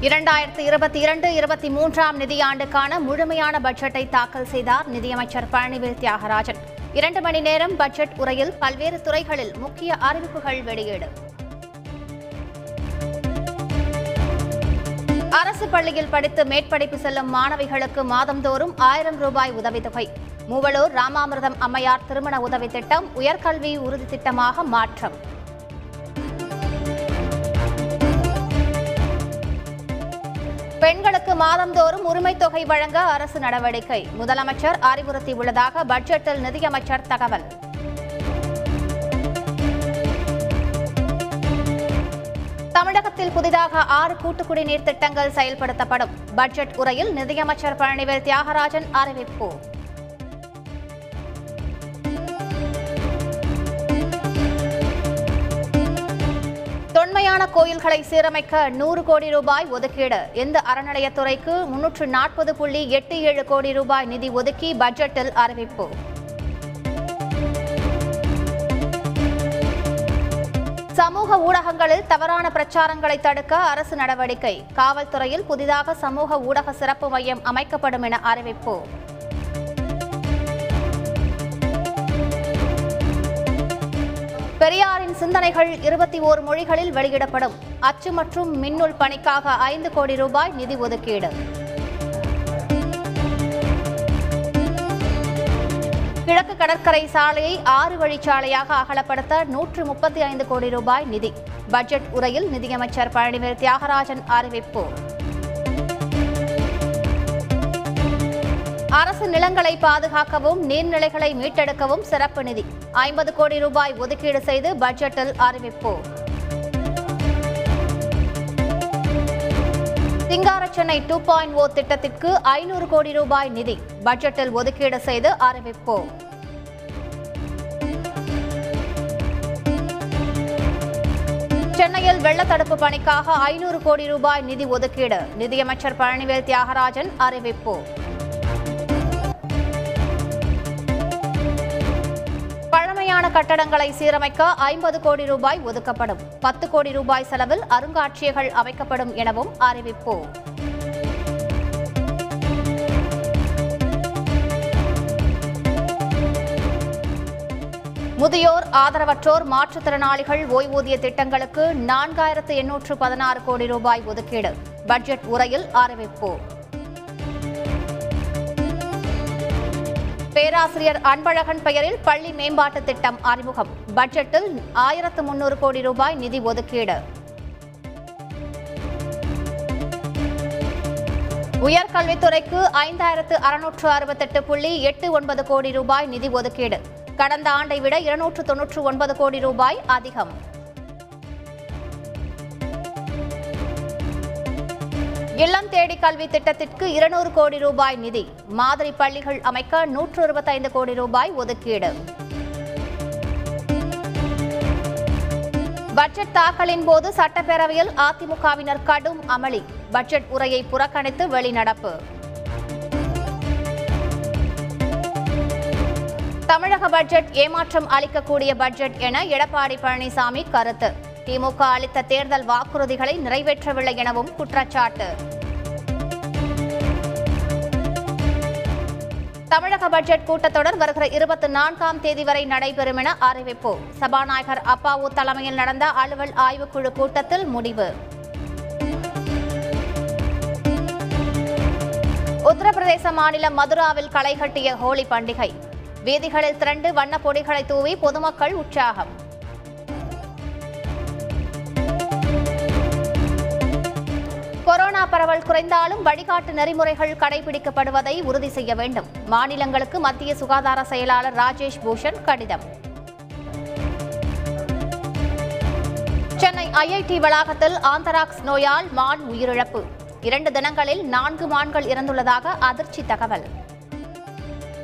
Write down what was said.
இரண்டாயிரத்தி இருபத்தி இரண்டு இருபத்தி மூன்றாம் நிதியாண்டுக்கான முழுமையான பட்ஜெட்டை தாக்கல் செய்தார் நிதியமைச்சர் பழனிவேல் தியாகராஜன். இரண்டு மணி நேரம் பட்ஜெட் உரையில் பல்வேறு துறைகளில் முக்கிய அறிவிப்புகள் வெளியீடு. அரசு பள்ளியில் படித்து மேற்படிப்பு செல்லும் மாணவிகளுக்கு மாதந்தோறும் ஆயிரம் ரூபாய் உதவித்தொகை. மூவலூர் ராமாமிர்தம் அம்மையார் திருமண உதவி திட்டம் உயர்கல்வி உறுதி திட்டமாக மாற்றம். பெண்களுக்கு மாதந்தோறும் உரிமை தொகை வழங்க அரசு நடவடிக்கை. முதலமைச்சர் அறிவுறுத்தியுள்ளதாக பட்ஜெட்டில் நிதியமைச்சர் தகவல். தமிழகத்தில் புதிதாக ஆறு கூட்டுக்குடிநீர் திட்டங்கள் செயல்படுத்தப்படும். பட்ஜெட் உரையில் நிதியமைச்சர் பழனிவேல் தியாகராஜன் அறிவிப்பு. பழமையான கோயில்களை சீரமைக்க நூறு கோடி ரூபாய் ஒதுக்கீடு. இந்த அறநிலையத்துறைக்கு முன்னூற்று நாற்பது புள்ளி எட்டு ஏழு கோடி ரூபாய் நிதி ஒதுக்கி பட்ஜெட்டில் அறிவிப்பு. சமூக ஊடகங்களில் தவறான பிரச்சாரங்களை தடுக்க அரசு நடவடிக்கை. காவல்துறையில் புதிதாக சமூக ஊடக சிறப்பு மையம் அமைக்கப்படும் என அறிவிப்பு. பெரியாரின் சிந்தனைகள் இருபத்தி ஓர் மொழிகளில் வெளியிடப்படும். அச்சு மற்றும் மின்னுள் பணிக்காக ஐந்து கோடி ரூபாய் நிதி ஒதுக்கீடு. கிழக்கு கடற்கரை சாலையை ஆறு வழிச்சாலையாக அகலப்படுத்த நூற்று முப்பத்தி ஐந்து கோடி ரூபாய் நிதி. பட்ஜெட் உரையில் நிதியமைச்சர் பழனிவேல் தியாகராஜன் அறிவிப்பு. அரசு நிலங்களை பாதுகாக்கவும் நீர்நிலைகளை மீட்டெடுக்கவும் சிறப்பு நிதி. ஐம்பது கோடி ரூபாய் ஒதுக்கீடு செய்து பட்ஜெட்டில் அறிவிப்பு. சிங்கார சென்னை டூ பாயிண்ட் ஓ திட்டத்திற்கு ஐநூறு கோடி ரூபாய் நிதி. பட்ஜெட்டில் ஒதுக்கீடு செய்து அறிவிப்பு. சென்னையில் வெள்ள தடுப்பு பணிக்காக ஐநூறு கோடி ரூபாய் நிதி ஒதுக்கீடு. நிதியமைச்சர் பழனிவேல் தியாகராஜன் அறிவிப்பு. கட்டடங்களை சீரமைக்க ஐம்பது கோடி ரூபாய் ஒதுக்கப்படும். பத்து கோடி ரூபாய் செலவில் அருங்காட்சியகங்கள் அமைக்கப்படும் எனவும் அறிவிப்பு. முதியோர் ஆதரவற்றோர் மாற்றுத்திறனாளிகள் ஓய்வூதிய திட்டங்களுக்கு நான்காயிரத்து எண்ணூற்று பதினாறு கோடி ரூபாய் ஒதுக்கீடு. பட்ஜெட் உரையில் அறிவிப்பு. பேராசிரியர் அன்பழகன் பெயரில் பள்ளி மேம்பாட்டு திட்டம் அறிமுகம். பட்ஜெட்டில் ஆயிரத்து முன்னூறு கோடி ரூபாய் நிதி ஒதுக்கீடு. உயர்கல்வித்துறைக்கு ஐந்தாயிரத்து அறுநூற்று அறுபத்தெட்டு புள்ளி எட்டு ஒன்பது கோடி ரூபாய் நிதி ஒதுக்கீடு. கடந்த ஆண்டை விட இருநூற்று தொன்னூற்று ஒன்பது கோடி ரூபாய் அதிகம். இல்லம் தேடி கல்வி திட்டத்திற்கு இருநூறு கோடி ரூபாய் நிதி. மாதிரி பள்ளிகள் அமைக்க நூற்று இருபத்தைந்து கோடி ரூபாய் ஒதுக்கீடு. பட்ஜெட் தாக்கலின் போது சட்டப்பேரவையில் அதிமுகவினர் கடும் அமளி. பட்ஜெட் உரையை புறக்கணித்து வெளிநடப்பு. தமிழக பட்ஜெட் ஏமாற்றம் அளிக்கக்கூடிய பட்ஜெட் என எடப்பாடி பழனிசாமி கருத்து. திமுக அளித்த தேர்தல் வாக்குறுதிகளை நிறைவேற்றவில்லை எனவும் குற்றச்சாட்டு. தமிழக பட்ஜெட் கூட்டத்தொடர் வருகிற இருபத்தி நான்காம் தேதி வரை நடைபெறும் என அறிவிப்பு. சபாநாயகர் அப்பாவு தலைமையில் நடந்த அலுவல் ஆய்வுக்குழு கூட்டத்தில் முடிவு. உத்தரப்பிரதேச மாநிலம் மதுராவில் களை கட்டிய ஹோலி பண்டிகை. வீதிகளில் திரண்டு வண்ணப் பொடிகளை தூவி பொதுமக்கள் உற்சாகம். கொரோனா பரவல் குறைந்தாலும் வழிகாட்டு நெறிமுறைகள் கடைபிடிக்கப்படுவதை உறுதி செய்ய வேண்டும். மாநிலங்களுக்கு மத்திய சுகாதார செயலாளர் ராஜேஷ் பூஷன் கடிதம். சென்னை ஐஐடி வளாகத்தில் ஆந்தராக்ஸ் நோயால் மான் உயிரிழப்பு. இரண்டு தினங்களில் நான்கு மான்கள் இறந்துள்ளதாக அதிர்ச்சி தகவல்.